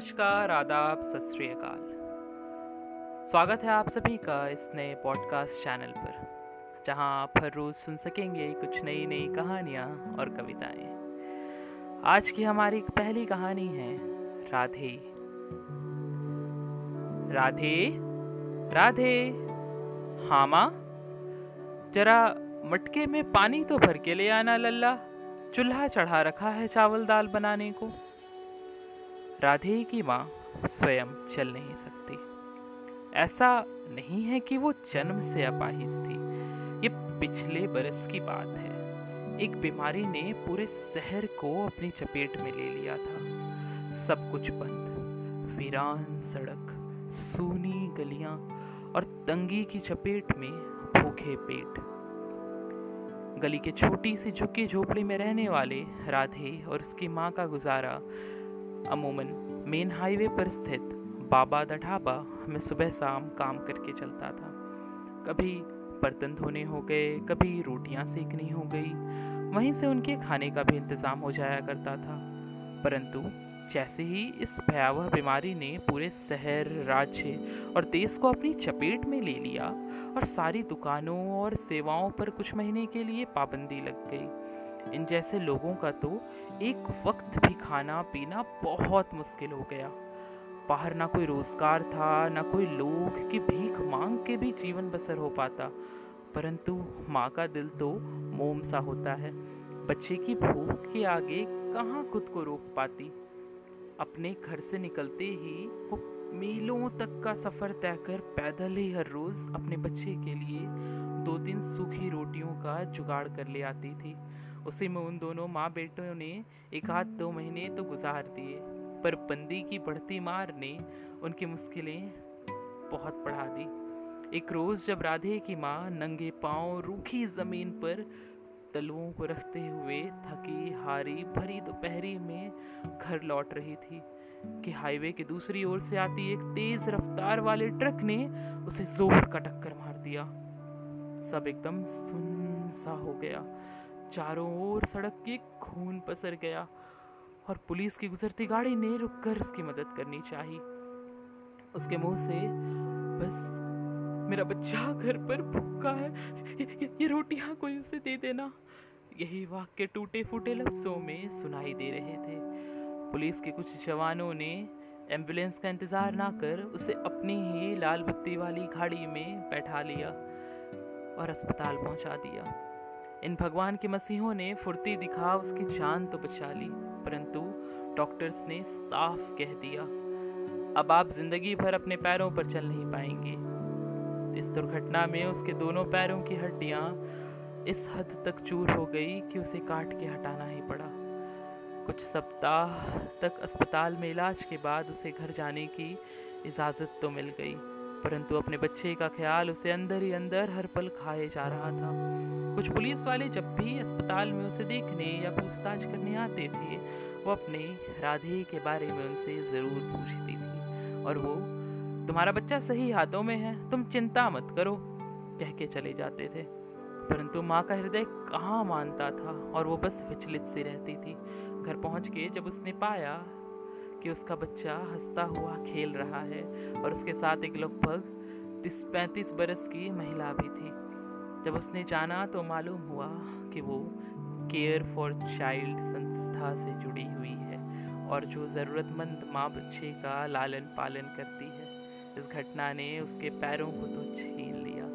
नमस्कार, आदाब, सत श्रीकाल स्वागत है आप सभी का इस नए पॉडकास्ट चैनल पर, जहाँ आप हर रोज सुन सकेंगे कुछ नई नई कहानियाँ और कविताएँ। आज की हमारी पहली कहानी है, राधे। राधे? राधे? हाँ माँ? जरा मटके में पानी तो भर के ले आना लल्ला। चूल्हा चढ़ा रखा है चावल दाल बनाने को। राधे की माँ स्वयं चल नहीं सकती। ऐसा नहीं है कि वो जन्म से अपाहिज थी। ये पिछले बरस की बात है। एक बीमारी ने पूरे शहर को अपनी चपेट में ले लिया था। सब कुछ बंद। वीरान सड़क, सूनी गलियाँ और तंगी की चपेट में भूखे पेट। गली के छोटी सी झुकी झोपड़ी में रहने वाले राधे और उसकी माँ का गुजारा अमूमन, मेन हाईवे पर स्थित बाबा द ढाबा में सुबह शाम काम करके चलता था। कभी बर्तन धोने हो गए, कभी रोटियाँ सेकनी हो गई, वहीं से उनके खाने का भी इंतज़ाम हो जाया करता था। परंतु जैसे ही इस भयावह बीमारी ने पूरे शहर, राज्य और देश को अपनी चपेट में ले लिया और सारी दुकानों और सेवाओं पर कुछ महीने के लिए पाबंदी लग गई इन जैसे लोगों का तो एक वक्त भी खाना पीना बहुत मुश्किल हो गया। बाहर ना कोई रोज़गार था, ना कोई लोग कि भीख मांग के भी जीवन बसर हो पाता। परंतु माँ का दिल तो मोम सा होता है। बच्चे की भूख के आगे कहाँ खुद को रोक पाती? अपने घर से निकलते ही वो मीलों तक का सफ़र तय कर पैदल ही हर रोज अपने बच्चे के लिए दो तीन सूखी रोटियों का जुगाड़ कर ले आती थी। उसी में उन दोनों माँ बेटों ने एक आध दो महीने तो गुजार दिए, पर बंदी की बढ़ती मार ने उनकी मुश्किलें बहुत बढ़ा दी। एक रोज जब राधे की माँ नंगे पाँव रूखी ज़मीन पर तलुओं को रखते हुए थकी हारी भरी दोपहरी में घर लौट रही थी, कि हाईवे की दूसरी ओर से आती एक तेज रफ्तार वाले ट्रक ने उसे ज़ोर का टक्कर मार दिया। सब एकदम सुन सा हो गया। चारों ओर सड़क के खून पसर गया और पुलिस की गुजरती गाड़ी ने रुककर उसकी मदद करनी चाहिए। उसके मुँह से बस मेरा बच्चा घर पर भूखा है। ये, ये रोटियाँ कोई उसे दे देना। यही वाक्य टूटे फूटे लफ्जों में सुनाई दे रहे थे। पुलिस के कुछ जवानों ने एंबुलेंस का इंतज़ार ना कर उसे अपनी ही लाल बत्ती वाली गाड़ी में बैठा लिया और अस्पताल पहुँचा दिया। इन भगवान के मसीहों ने फुर्ती दिखा, उसकी जान तो बचा ली, परंतु डॉक्टर्स ने साफ़ कह दिया, अब आप ज़िंदगी भर अपने पैरों पर चल नहीं पाएँगे। इस दुर्घटना में उसके दोनों पैरों की हड्डियाँ इस हद तक चूर हो गई कि उसे काट के हटाना ही पड़ा। कुछ सप्ताह तक अस्पताल में इलाज के बाद उसे घर जाने की इजाज़त तो मिल गई। परंतु अपने बच्चे का ख्याल उसे अंदर ही अंदर हर पल खाए जा रहा था। कुछ पुलिस वाले जब भी अस्पताल में उसे देखने या पूछताछ करने आते थे, वो अपने राधे के बारे में उनसे ज़रूर पूछती थी। और वो, तुम्हारा बच्चा सही हाथों में है, तुम चिंता मत करो, कह के चले जाते थे। परंतु माँ का हृदय कहाँ मानता था और वो बस विचलित सी रहती थी। घर पहुँच के जब उसने पाया कि उसका बच्चा हंसता हुआ खेल रहा है और उसके साथ एक लगभग तीस पैंतीस बरस की महिला भी थी। जब उसने जाना तो मालूम हुआ कि वो केयर फॉर चाइल्ड संस्था से जुड़ी हुई है और जो ज़रूरतमंद माँ बच्चे का लालन पालन करती है। इस घटना ने उसके पैरों को तो छीन लिया,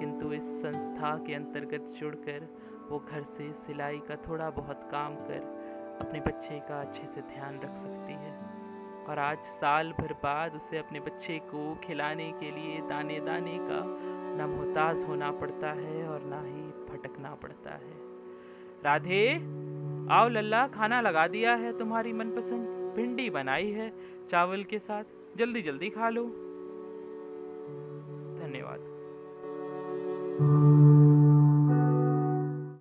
किंतु इस संस्था के अंतर्गत जुड़कर वो घर से सिलाई का थोड़ा बहुत काम कर अपने बच्चे का अच्छे से ध्यान रख सकती है। और आज साल भर बाद उसे अपने बच्चे को खिलाने के लिए दाने दाने का न मोहताज होना पड़ता है और ना ही भटकना पड़ता है। राधे, आओ लल्ला, खाना लगा दिया है तुम्हारी मनपसंद भिंडी बनाई है चावल के साथ। जल्दी जल्दी खा लो। धन्यवाद।